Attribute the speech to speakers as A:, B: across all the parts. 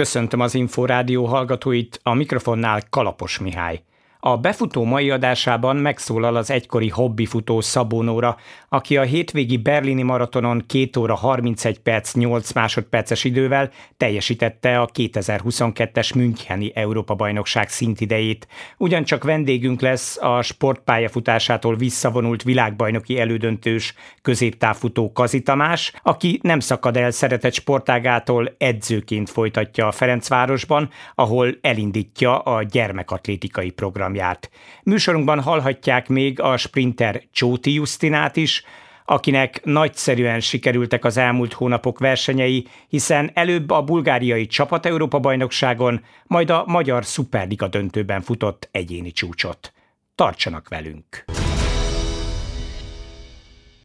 A: Köszöntöm az Inforádió hallgatóit, a mikrofonnál Kalapos Mihály. A befutó mai adásában megszólal az egykori hobbifutó Szabó Nóra, aki a hétvégi berlini maratonon 2 óra 31 perc 8 másodperces idővel teljesítette a 2022-es Müncheni Európa-bajnokság szintidejét. Ugyancsak vendégünk lesz a sportpályafutásától visszavonult világbajnoki elődöntős középtávfutó Kazi Tamás, aki nem szakad el szeretett sportágától, edzőként folytatja a Ferencvárosban, ahol elindítja a gyermekatlétikai program programját. Műsorunkban hallhatják még a sprinter Csóti Justinát is, akinek nagyszerűen sikerültek az elmúlt hónapok versenyei, hiszen előbb a bulgáriai csapat Európa-bajnokságon, majd a magyar szuperliga döntőben futott egyéni csúcsot. Tartsanak velünk!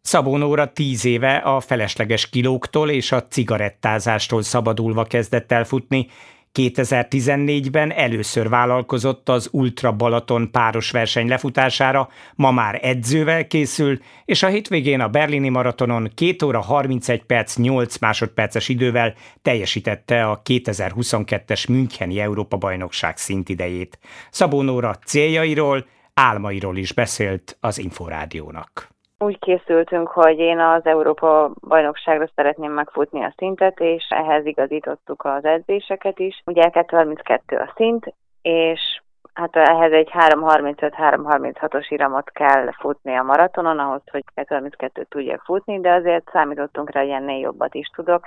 A: Szabó Nóra tíz éve a felesleges kilóktól és a cigarettázástól szabadulva kezdett el futni, 2014-ben először vállalkozott az Ultra Balaton páros verseny lefutására, ma már edzővel készül, és a hétvégén a berlini maratonon 2 óra 31 perc 8 másodperces idővel teljesítette a 2022-es Müncheni Európa-bajnokság szintidejét. Szabó Nóra céljairól, álmairól is beszélt az Inforádiónak.
B: Úgy készültünk, hogy én az Európa bajnokságra szeretném megfutni a szintet, és ehhez igazítottuk az edzéseket is. Ugye 232 a szint, és hát ehhez egy 3.35-3.36-os iramot kell futni a maratonon, ahhoz, hogy 232-t tudjak futni, de azért számítottunk rá, hogy ennél jobbat is tudok,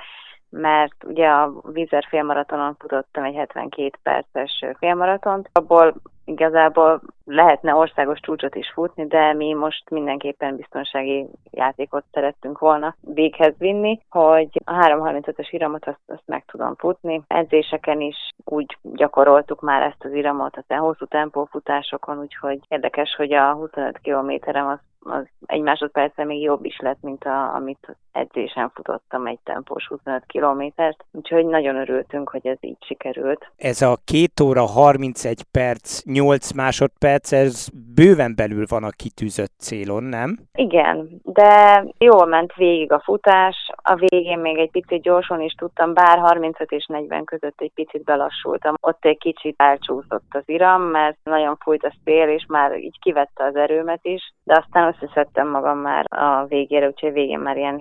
B: mert ugye a vízer félmaratonon futottam egy 72 perces félmaratont, abból igazából lehetne országos csúcsot is futni, de mi most mindenképpen biztonsági játékot szerettünk volna véghez vinni, hogy a 3.35-ös iramot azt, azt meg tudom futni. Edzéseken is úgy gyakoroltuk már ezt az iramot, a hosszú tempófutásokon, úgyhogy érdekes, hogy a 25 kilométerem az az egy másodperccel még jobb is lett, mint a, amit edzésen futottam egy tempós 25 kilométert, úgyhogy nagyon örültünk, hogy ez így sikerült.
A: Ez a 2 óra 31 perc, 8 másodperc, ez bőven belül van a kitűzött célon, nem?
B: Igen, de jól ment végig a futás, a végén még egy picit gyorsan is tudtam, bár 35 és 40 között egy picit belassultam. Ott egy kicsit elcsúszott az iram, mert nagyon fújt a szél, és már így kivette az erőmet is, de aztán összeszedtem magam már a végére, úgyhogy végén már ilyen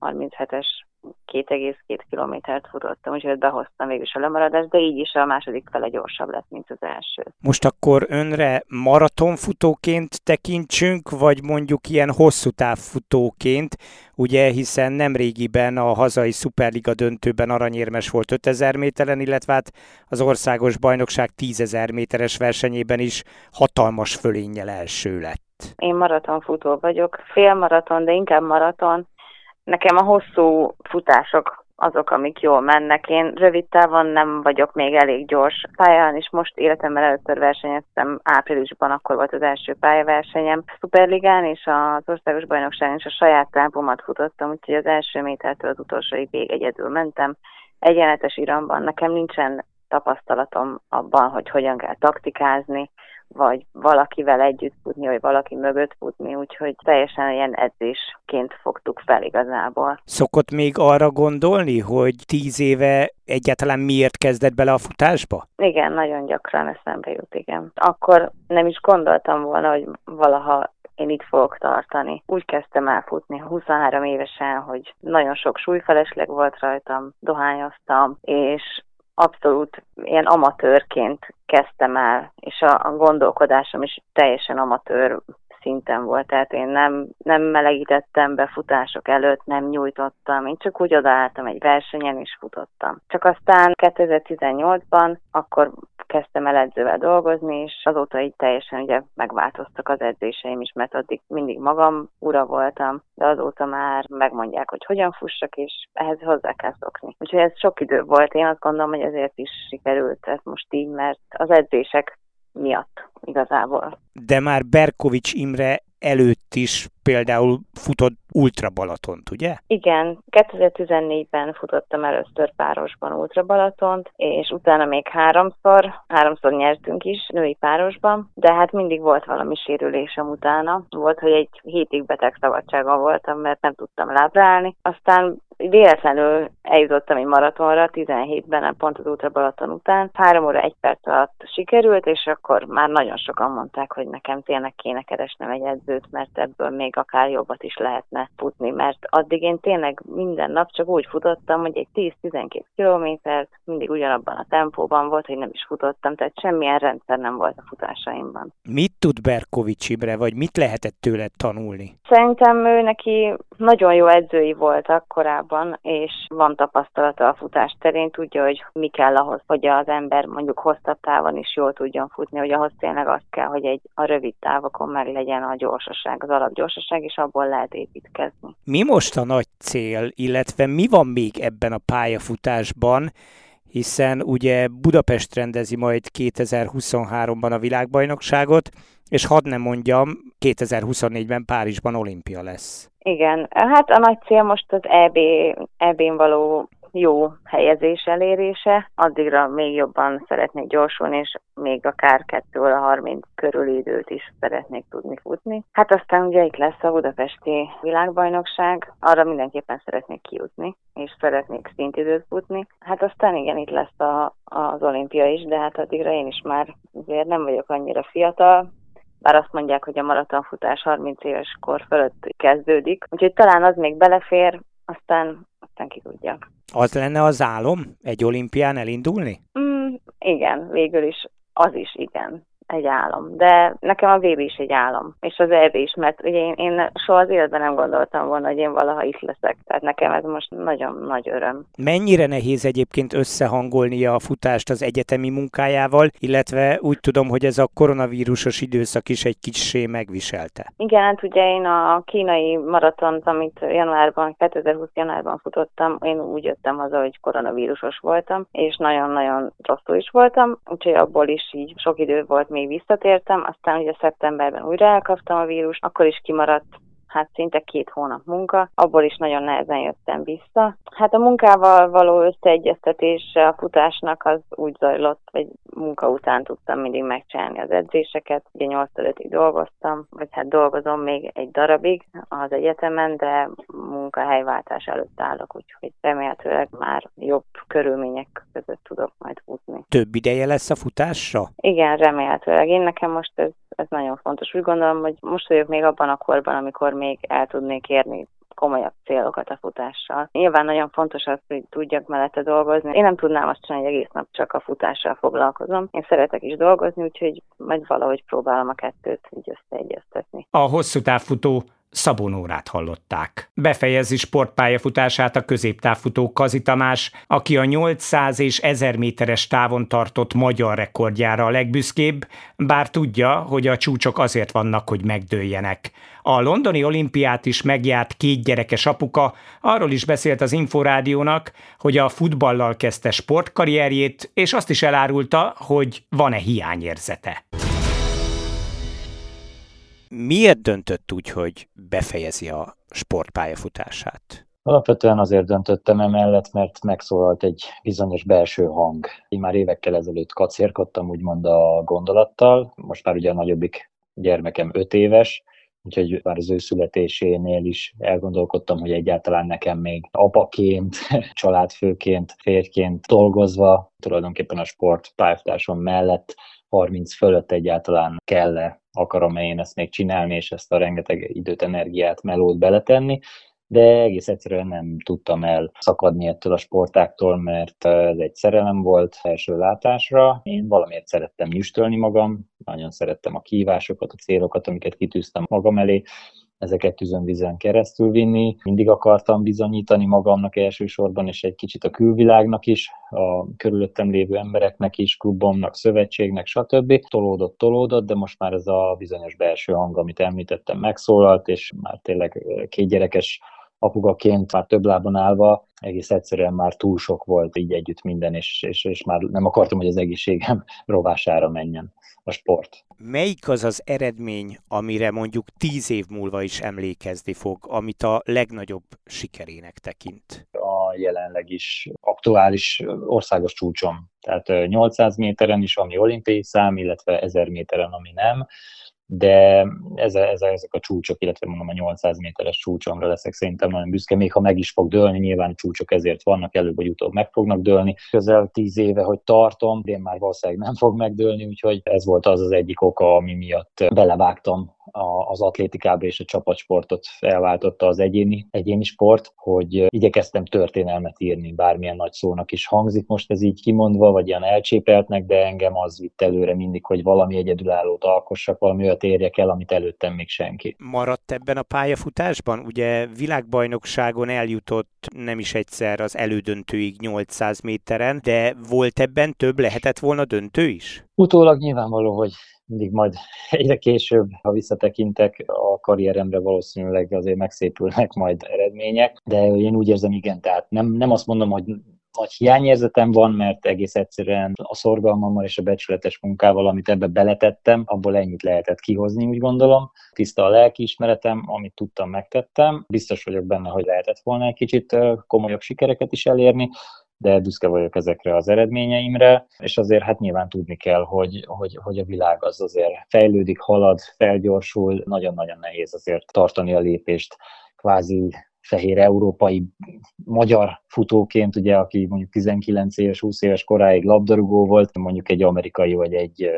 B: 7.37-es 2,2 kilométert futottam, úgyhogy behoztam végül is a lemaradást, de így is a második fele gyorsabb lett, mint az első.
A: Most akkor önre maratonfutóként tekintsünk, vagy mondjuk ilyen hosszú távfutóként, ugye, hiszen nemrégiben a hazai Superliga döntőben aranyérmes volt 5000 méteren, illetve hát az országos bajnokság 10.000 méteres versenyében is hatalmas fölénnyel első lett.
B: Én maratonfutó vagyok, félmaraton, de inkább maraton. Nekem a hosszú futások azok, amik jól mennek. Én rövid távon nem vagyok még elég gyors pályán, és most életemben először versenyeztem áprilisban, akkor volt az első pályaversenyem. Superligán és az országos bajnokságon is a saját támpomat futottam, úgyhogy az első métertől az utolsóig végig egyedül mentem. Egyenletes iramban nekem nincsen tapasztalatom abban, hogy hogyan kell taktikázni, vagy valakivel együtt futni, vagy valaki mögött futni, úgyhogy teljesen ilyen edzésként fogtuk fel igazából.
A: Szokott még arra gondolni, hogy tíz éve egyáltalán miért kezdett bele a futásba?
B: Igen, nagyon gyakran eszembe jut, igen. Akkor nem is gondoltam volna, hogy valaha én itt fogok tartani. Úgy kezdtem el futni 23 évesen, hogy nagyon sok súlyfelesleg volt rajtam, dohányoztam, és abszolút. Ilyen amatőrként kezdtem el, és a, a gondolkodásom is teljesen amatőr szinten volt, tehát én nem, nem melegítettem be futások előtt, nem nyújtottam, én csak úgy odaálltam egy versenyen, és futottam. Csak aztán 2018-ban akkor kezdtem el edzővel dolgozni, és azóta így teljesen ugye megváltoztak az edzéseim is, mert addig mindig magam ura voltam, de azóta már megmondják, hogy hogyan fussak, és ehhez hozzá kell szokni. Úgyhogy ez sok idő volt, én azt gondolom, hogy ezért is sikerült ez most így, mert az edzések miatt igazából.
A: De már Berkovics Imre előtt is például futott Ultra Balatont, ugye?
B: Igen, 2014-ben futottam először párosban Ultra Balatont, és utána még háromszor, háromszor nyertünk is női párosban, de hát mindig volt valami sérülésem utána. Volt, hogy egy hétig beteg szabadságon voltam, mert nem tudtam lábra állni. Aztán véletlenül eljutottam egy maratonra 17-ben, pont az Ultra Balaton után. Három óra egy perc alatt sikerült, és akkor már nagyon sokan mondták, hogy nekem tényleg kéne keresnem egy edzőt, mert ebből még akár jobbat is lehetne futni, mert addig én tényleg minden nap csak úgy futottam, hogy egy 10-12 kilométert mindig ugyanabban a tempóban volt, hogy nem is futottam, tehát semmilyen rendszer nem volt a futásaimban.
C: Mit tud Berkovics Ibre, vagy mit lehetett tőle tanulni?
B: Szerintem ő neki nagyon jó edzői voltak korábban, és van tapasztalata a futás terén, tudja, hogy mi kell ahhoz, hogy az ember mondjuk hosszabb távon is jól tudjon futni, hogy ahhoz tényleg az kell, hogy egy a rövid távokon meg legyen a gyorsaság, az alapgyorsaság, és abból lehet építkezni.
C: Mi most a nagy cél, illetve mi van még ebben a pályafutásban, hiszen ugye Budapest rendezi majd 2023-ban a világbajnokságot, és hadd nem mondjam, 2024-ben Párizsban olimpia lesz.
B: Igen, hát a nagy cél most az EB, EB-n való jó helyezés elérése, addigra még jobban szeretnék gyorsulni, és még akár 2 a 30 körül időt is szeretnék tudni futni. Hát aztán ugye itt lesz a budapesti világbajnokság, arra mindenképpen szeretnék kijutni, és szeretnék szintidőt futni. Hát aztán igen, itt lesz a, az olimpia is, de hát addigra én is már azért nem vagyok annyira fiatal, bár azt mondják, hogy a maratonfutás 30 éves kor fölött kezdődik, úgyhogy talán az még belefér, aztán, aztán ki tudja.
C: Az lenne az álom, egy olimpián elindulni?
B: Mm, igen, végül is az is igen egy álom, de nekem a VB is egy álom, és az EB is, mert ugye én, én soha az életben nem gondoltam volna, hogy én valaha itt leszek, tehát nekem ez most nagyon nagy öröm.
C: Mennyire nehéz egyébként összehangolnia a futást az egyetemi munkájával, illetve úgy tudom, hogy ez a koronavírusos időszak is egy kicsi megviselte.
B: Igen, hát ugye én a kínai maratont, amit januárban, 2020 januárban futottam, én úgy jöttem haza, hogy koronavírusos voltam, és nagyon-nagyon rosszul is voltam, úgyhogy abból is így sok idő volt még visszatértem, aztán ugye szeptemberben újra elkaptam a vírus, akkor is kimaradt hát szinte két hónap munka, abból is nagyon nehezen jöttem vissza. Hát a munkával való összeegyeztetés a futásnak az úgy zajlott, hogy munka után tudtam mindig megcsinálni az edzéseket. Ugye 8 5 dolgoztam, vagy hát dolgozom még egy darabig az egyetemen, de munkahelyváltás előtt állok, úgyhogy remélhetőleg már jobb körülmények között tudok majd futni.
C: Több ideje lesz a futásra?
B: Igen, remélhetőleg. Én nekem most ez ez nagyon fontos. Úgy gondolom, hogy most vagyok még abban a korban, amikor még el tudnék érni komolyabb célokat a futással. Nyilván nagyon fontos az, hogy tudjak mellette dolgozni. Én nem tudnám azt csinálni, hogy egész nap csak a futással foglalkozom. Én szeretek is dolgozni, úgyhogy majd valahogy próbálom a kettőt így összeegyeztetni.
C: A hosszú távfutó Szabonórát hallották. Befejezi sportpályafutását a középtávfutó Kazi Tamás, aki a 800 és 1000 méteres távon tartott magyar rekordjára a legbüszkébb, bár tudja, hogy a csúcsok azért vannak, hogy megdőljenek. A londoni olimpiát is megjárt két gyerekes apuka, arról is beszélt az Inforádiónak, hogy a futballal kezdte sportkarrierjét, és azt is elárulta, hogy van-e hiányérzete. Miért döntött úgy, hogy befejezi a sportpályafutását?
D: Alapvetően azért döntöttem emellett, mert megszólalt egy bizonyos belső hang. Én már évekkel ezelőtt kacérkodtam úgymond a gondolattal, most már ugye a nagyobbik gyermekem öt éves, úgyhogy már az ő születésénél is elgondolkodtam, hogy egyáltalán nekem még apaként, családfőként, férjként dolgozva, tulajdonképpen a sport pályafutásom mellett 30 fölött egyáltalán kell-e, akarom-e én ezt még csinálni, és ezt a rengeteg időt, energiát, melót beletenni, de egész egyszerűen nem tudtam el szakadni ettől a sportáktól, mert ez egy szerelem volt első látásra. Én valamiért szerettem nyüstölni magam, nagyon szerettem a kívásokat, a célokat, amiket kitűztem magam elé, ezeket tűzön-vizen keresztül vinni. Mindig akartam bizonyítani magamnak elsősorban, és egy kicsit a külvilágnak is, a körülöttem lévő embereknek is, klubomnak, szövetségnek, stb. Tolódott, tolódott, de most már ez a bizonyos belső hang, amit említettem, megszólalt, és már tényleg két gyerekes apugaként már több lábon állva egész egyszerűen már túl sok volt így együtt minden, és, és, és már nem akartam, hogy az egészségem rovására menjen a sport.
C: Melyik az az eredmény, amire mondjuk tíz év múlva is emlékezni fog, amit a legnagyobb sikerének tekint?
D: A jelenleg is aktuális országos csúcsom. Tehát 800 méteren is, ami olimpiai szám, illetve 1000 méteren, ami nem de ez, ez, ezek a csúcsok, illetve mondom a 800 méteres csúcsomra leszek szerintem nagyon büszke, még ha meg is fog dőlni, nyilván a csúcsok ezért vannak, előbb vagy utóbb meg fognak dőlni. Közel tíz éve, hogy tartom, én már valószínűleg nem fog megdőlni, úgyhogy ez volt az az egyik oka, ami miatt belevágtam az atlétikába és a csapatsportot elváltotta az egyéni, egyéni sport, hogy igyekeztem történelmet írni, bármilyen nagy szónak is hangzik most ez így kimondva, vagy ilyen elcsépeltnek, de engem az vitt előre mindig, hogy valami egyedülállót alkossak, valami olyat érjek el, amit előttem még senki.
C: Maradt ebben a pályafutásban? Ugye világbajnokságon eljutott nem is egyszer az elődöntőig 800 méteren, de volt ebben több, lehetett volna döntő is?
D: Utólag nyilvánvaló, hogy mindig majd egyre később, ha visszatekintek a karrieremre, valószínűleg azért megszépülnek majd eredmények, de én úgy érzem, igen, tehát nem, nem azt mondom, hogy nagy hiányérzetem van, mert egész egyszerűen a szorgalmammal és a becsületes munkával, amit ebbe beletettem, abból ennyit lehetett kihozni, úgy gondolom. Tiszta a lelkiismeretem, amit tudtam, megtettem. Biztos vagyok benne, hogy lehetett volna egy kicsit komolyabb sikereket is elérni, de büszke vagyok ezekre az eredményeimre, és azért hát nyilván tudni kell, hogy, hogy, hogy a világ az azért fejlődik, halad, felgyorsul, nagyon-nagyon nehéz azért tartani a lépést kvázi fehér európai magyar futóként, ugye, aki mondjuk 19 éves, 20 éves koráig labdarúgó volt, mondjuk egy amerikai vagy egy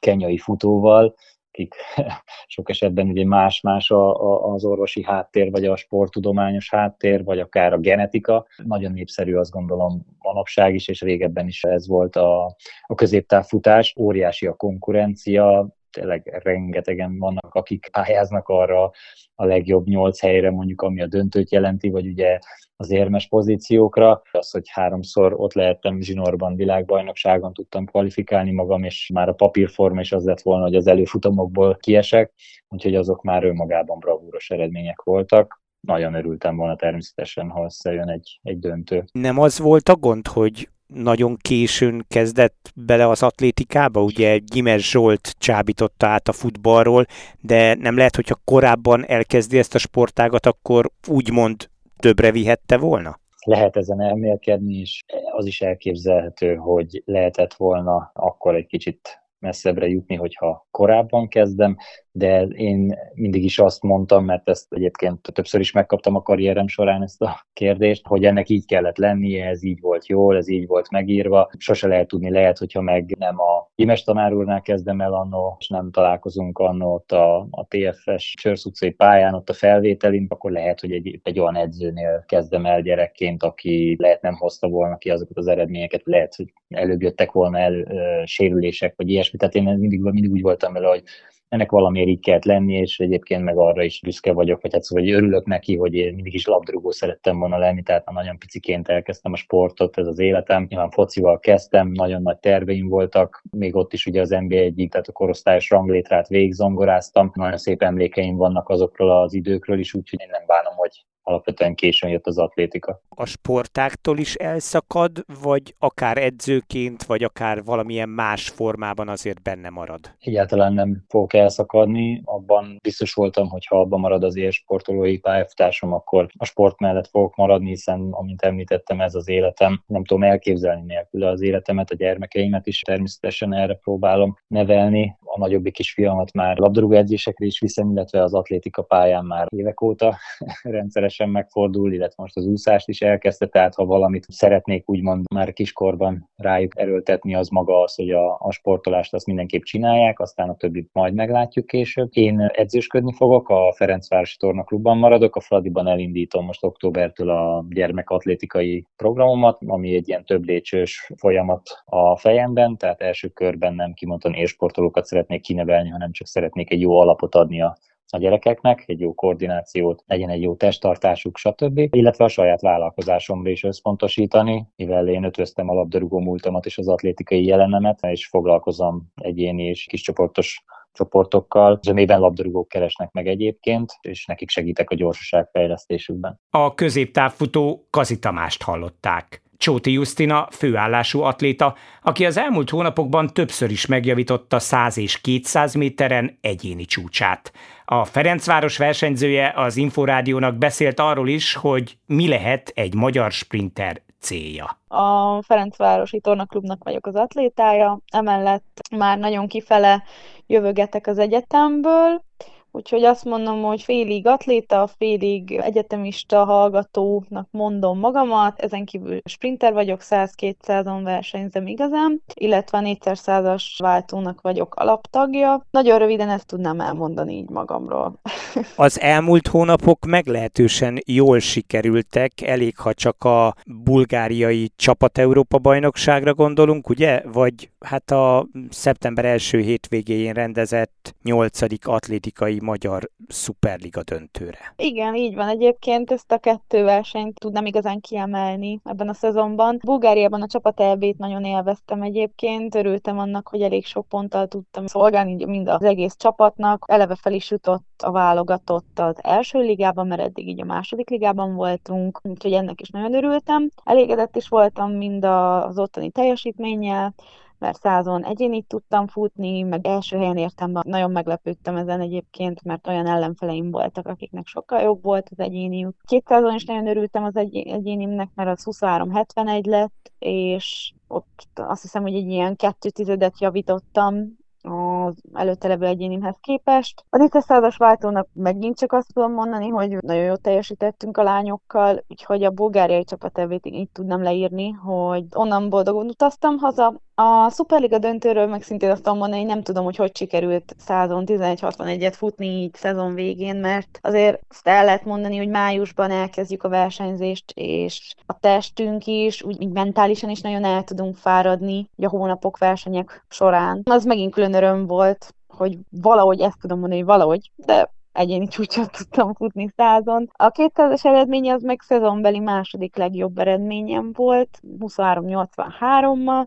D: kenyai futóval, akik sok esetben ugye más-más a, a, az orvosi háttér, vagy a sporttudományos háttér, vagy akár a genetika. Nagyon népszerű azt gondolom manapság is, és régebben is ez volt a, a középtávfutás. Óriási a konkurencia, tényleg rengetegen vannak, akik pályáznak arra a legjobb nyolc helyre, mondjuk ami a döntőt jelenti, vagy ugye az érmes pozíciókra. Az, hogy háromszor ott lehettem zsinórban, világbajnokságon tudtam kvalifikálni magam, és már a papírforma is az lett volna, hogy az előfutamokból kiesek, úgyhogy azok már önmagában bravúros eredmények voltak nagyon örültem volna természetesen, ha összejön egy, egy döntő.
C: Nem az volt a gond, hogy nagyon későn kezdett bele az atlétikába, ugye Gimes Zsolt csábította át a futballról, de nem lehet, hogyha korábban elkezdi ezt a sportágat, akkor úgymond többre vihette volna?
D: Lehet ezen elmélkedni, és az is elképzelhető, hogy lehetett volna akkor egy kicsit messzebbre jutni, hogyha korábban kezdem, de én mindig is azt mondtam, mert ezt egyébként többször is megkaptam a karrierem során ezt a kérdést, hogy ennek így kellett lennie, ez így volt jól, ez így volt megírva. Sose lehet tudni, lehet, hogyha meg nem a Imes tanár úrnál kezdem el annó, és nem találkozunk annó ott a, a TFS Sörsz utcai pályán, ott a felvételin, akkor lehet, hogy egy, egy olyan edzőnél kezdem el gyerekként, aki lehet nem hozta volna ki azokat az eredményeket, lehet, hogy előbb jöttek volna el ö, sérülések, vagy ilyesmi. Tehát én mindig, mindig úgy voltam vele, hogy ennek valamiért így kellett lenni, és egyébként meg arra is büszke vagyok, vagy hát szóval hogy örülök neki, hogy én mindig is labdarúgó szerettem volna lenni, tehát már nagyon piciként elkezdtem a sportot, ez az életem. Nyilván focival kezdtem, nagyon nagy terveim voltak, még ott is ugye az NBA egyik, tehát a korosztályos ranglétrát végigzongoráztam. Nagyon szép emlékeim vannak azokról az időkről is, úgyhogy én nem bánom, hogy alapvetően későn jött az atlétika.
C: A sportáktól is elszakad, vagy akár edzőként, vagy akár valamilyen más formában azért benne marad?
D: Egyáltalán nem fogok elszakadni. Abban biztos voltam, hogy ha abban marad az sportolói pályafutásom, akkor a sport mellett fogok maradni, hiszen, amint említettem, ez az életem. Nem tudom elképzelni nélkül az életemet, a gyermekeimet is természetesen erre próbálom nevelni. A nagyobbik kisfiamat már labdarúgó edzésekre is viszem, illetve az atlétika pályán már évek óta rendszeres rendszeresen megfordul, illetve most az úszást is elkezdte, tehát ha valamit szeretnék úgymond már kiskorban rájuk erőltetni, az maga az, hogy a, a sportolást azt mindenképp csinálják, aztán a többit majd meglátjuk később. Én edzősködni fogok, a Ferencvárosi Tornaklubban maradok, a Fradiban elindítom most októbertől a gyermekatlétikai programomat, ami egy ilyen több lépcsős folyamat a fejemben, tehát első körben nem kimondtan élsportolókat szeretnék kinevelni, hanem csak szeretnék egy jó alapot adni a a gyerekeknek, egy jó koordinációt, legyen egy jó testtartásuk, stb. Illetve a saját vállalkozásomra is összpontosítani, mivel én ötvöztem a labdarúgó múltamat és az atlétikai jelenemet, és foglalkozom egyéni és kiscsoportos csoportokkal. Zömében labdarúgók keresnek meg egyébként, és nekik segítek a gyorsaság fejlesztésükben.
C: A középtávfutó Kazitamást hallották. Csóti Justina főállású atléta, aki az elmúlt hónapokban többször is megjavította 100 és 200 méteren egyéni csúcsát. A Ferencváros versenyzője az Inforádiónak beszélt arról is, hogy mi lehet egy magyar sprinter célja?
E: A Ferencvárosi Tornaklubnak vagyok az atlétája, emellett már nagyon kifele jövögetek az egyetemből, Úgyhogy azt mondom, hogy félig atléta, félig egyetemista hallgatónak mondom magamat, ezen kívül sprinter vagyok, 100-200-on versenyzem igazán, illetve 400-as váltónak vagyok alaptagja. Nagyon röviden ezt tudnám elmondani így magamról.
C: Az elmúlt hónapok meglehetősen jól sikerültek, elég ha csak a bulgáriai csapat Európa bajnokságra gondolunk, ugye? Vagy hát a szeptember első hétvégéjén rendezett nyolcadik atlétikai magyar szuperliga döntőre.
E: Igen, így van. Egyébként ezt a kettő versenyt tudnám igazán kiemelni ebben a szezonban. Bulgáriában a csapat elbét nagyon élveztem egyébként. Örültem annak, hogy elég sok ponttal tudtam szolgálni mind az egész csapatnak. Eleve fel is jutott a válogatott az első ligában, mert eddig így a második ligában voltunk, úgyhogy ennek is nagyon örültem. Elégedett is voltam mind az ottani teljesítménnyel, mert százon egyénit tudtam futni, meg első helyen értem be. Nagyon meglepődtem ezen egyébként, mert olyan ellenfeleim voltak, akiknek sokkal jobb volt az egyéniük. Kétszázon is nagyon örültem az egy- egyénimnek, mert az 23-71 lett, és ott azt hiszem, hogy egy ilyen kettő tizedet javítottam az előtte levő egyénimhez képest. A 400-as váltónak megint csak azt tudom mondani, hogy nagyon jól teljesítettünk a lányokkal, úgyhogy a bulgáriai csapat evét így tudnám leírni, hogy onnan boldogan utaztam haza, a Superliga döntőről meg szintén azt tudom mondani, hogy nem tudom, hogy hogy sikerült százon 11-61-et futni így szezon végén, mert azért azt el lehet mondani, hogy májusban elkezdjük a versenyzést, és a testünk is, úgy így mentálisan is nagyon el tudunk fáradni a hónapok versenyek során. Az megint külön öröm volt, hogy valahogy ezt tudom mondani, hogy valahogy, de egyéni csúcsot tudtam futni százon. A 200-es eredmény az meg szezonbeli második legjobb eredményem volt, 23-83-mal,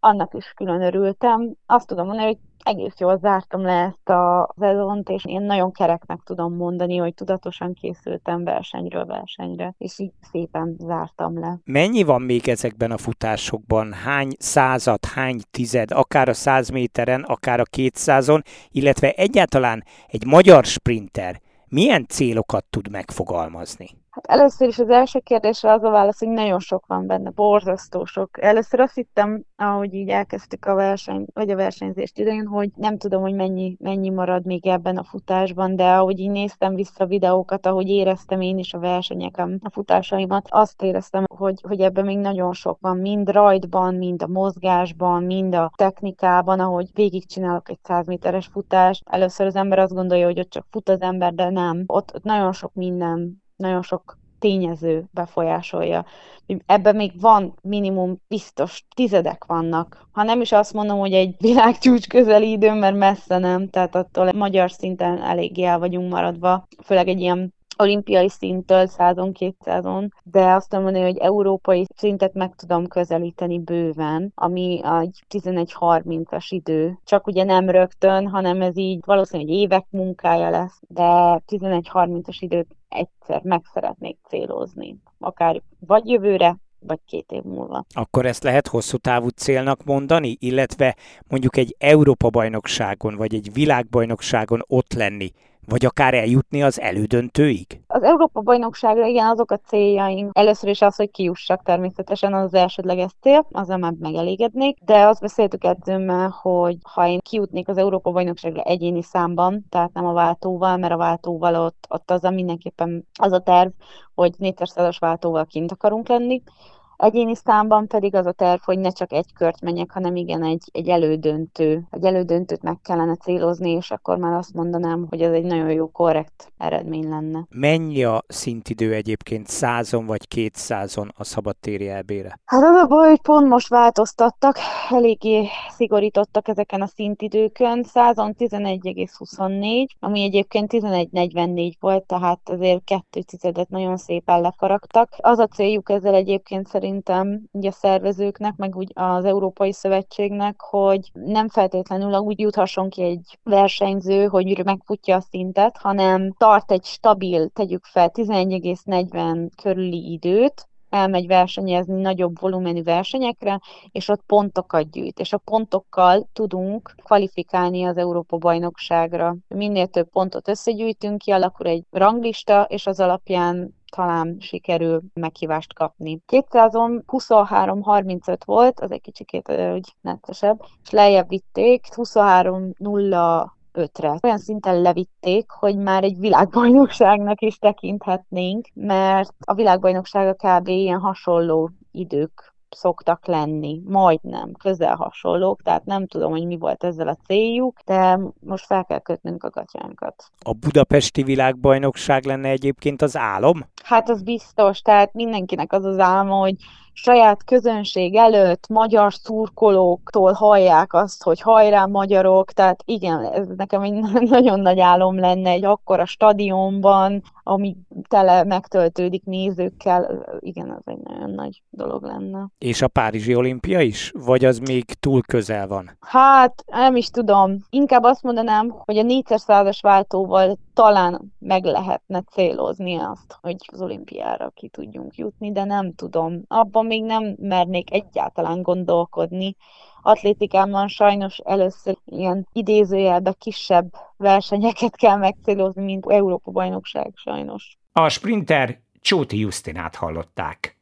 E: annak is külön örültem. Azt tudom mondani, hogy egész jól zártam le ezt a szezont, és én nagyon kereknek tudom mondani, hogy tudatosan készültem versenyről versenyre, és így szépen zártam le.
C: Mennyi van még ezekben a futásokban? Hány század, hány tized, akár a száz méteren, akár a kétszázon, illetve egyáltalán egy magyar sprinter milyen célokat tud megfogalmazni?
E: Hát először is az első kérdésre az a válasz, hogy nagyon sok van benne, borzasztó sok. Először azt hittem, ahogy így elkezdtük a verseny, vagy a versenyzést idején, hogy nem tudom, hogy mennyi, mennyi marad még ebben a futásban, de ahogy így néztem vissza videókat, ahogy éreztem én is a versenyeken, a futásaimat, azt éreztem, hogy, hogy ebben még nagyon sok van, mind rajtban, mind a mozgásban, mind a technikában, ahogy végigcsinálok egy 100 méteres futást. Először az ember azt gondolja, hogy ott csak fut az ember, de nem. Ott, ott nagyon sok minden nagyon sok tényező befolyásolja. Ebben még van minimum biztos tizedek vannak. Ha nem is azt mondom, hogy egy világcsúcs közeli idő, mert messze nem, tehát attól magyar szinten eléggé el vagyunk maradva, főleg egy ilyen olimpiai szinttől százon, kétszázon, de azt tudom mondani, hogy európai szintet meg tudom közelíteni bőven, ami egy 11-30-as idő. Csak ugye nem rögtön, hanem ez így valószínűleg évek munkája lesz, de 11-30-as időt egyszer meg szeretnék célozni. Akár vagy jövőre, vagy két év múlva.
C: Akkor ezt lehet hosszú távú célnak mondani, illetve mondjuk egy Európa-bajnokságon, vagy egy világbajnokságon ott lenni, vagy akár eljutni az elődöntőig?
E: Az Európa-bajnokságra igen, azok a céljaink. Először is az, hogy kiussak természetesen, az, az elsődleges cél, azzal már megelégednék, de azt beszéltük edzőmmel, hogy ha én kijutnék az Európa-bajnokságra egyéni számban, tehát nem a váltóval, mert a váltóval ott, ott az a mindenképpen az a terv, hogy 400 váltóval kint akarunk lenni, Egyéni számban pedig az a terv, hogy ne csak egy kört menjek, hanem igen, egy, egy elődöntő. Egy elődöntőt meg kellene célozni, és akkor már azt mondanám, hogy ez egy nagyon jó, korrekt eredmény lenne.
C: Mennyi a szintidő egyébként százon vagy kétszázon a szabadtéri elbére?
E: Hát az a baj, hogy pont most változtattak, eléggé szigorítottak ezeken a szintidőkön. Százon 11,24, ami egyébként 11,44 volt, tehát azért kettő tizedet nagyon szépen lefaragtak. Az a céljuk ezzel egyébként szerintem ugye a szervezőknek, meg úgy az Európai Szövetségnek, hogy nem feltétlenül úgy juthasson ki egy versenyző, hogy megfutja a szintet, hanem tart egy stabil, tegyük fel, 11,40 körüli időt, elmegy versenyezni nagyobb volumenű versenyekre, és ott pontokat gyűjt, és a pontokkal tudunk kvalifikálni az Európa-bajnokságra. Minél több pontot összegyűjtünk, kialakul egy ranglista, és az alapján talán sikerül meghívást kapni. 200-on 23-35 volt, az egy kicsikét úgy neccesebb, és lejjebb vitték, 23 0 ötre. Olyan szinten levitték, hogy már egy világbajnokságnak is tekinthetnénk, mert a világbajnoksága kb. ilyen hasonló idők szoktak lenni, majdnem, közel hasonlók, tehát nem tudom, hogy mi volt ezzel a céljuk, de most fel kell kötnünk a gatyánkat.
C: A budapesti világbajnokság lenne egyébként az álom?
E: Hát az biztos, tehát mindenkinek az az álma, hogy saját közönség előtt magyar szurkolóktól hallják azt, hogy hajrá magyarok, tehát igen, ez nekem egy nagyon nagy álom lenne egy akkora stadionban, ami tele megtöltődik nézőkkel, igen, az egy nagyon nagy dolog lenne.
C: És a Párizsi olimpia is? Vagy az még túl közel van?
E: Hát, nem is tudom. Inkább azt mondanám, hogy a 400 százas váltóval talán meg lehetne célozni azt, hogy az olimpiára ki tudjunk jutni, de nem tudom. Abban még nem mernék egyáltalán gondolkodni. Atlétikában sajnos először ilyen idézőjelbe kisebb versenyeket kell megcélozni, mint Európa-bajnokság sajnos.
C: A sprinter Csóti Justinát hallották.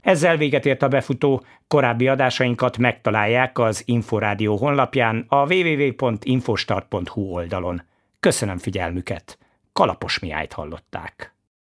C: Ezzel véget ért a befutó, korábbi adásainkat megtalálják az Inforádió honlapján a www.infostart.hu oldalon. Köszönöm figyelmüket! Kalapos Miájt hallották.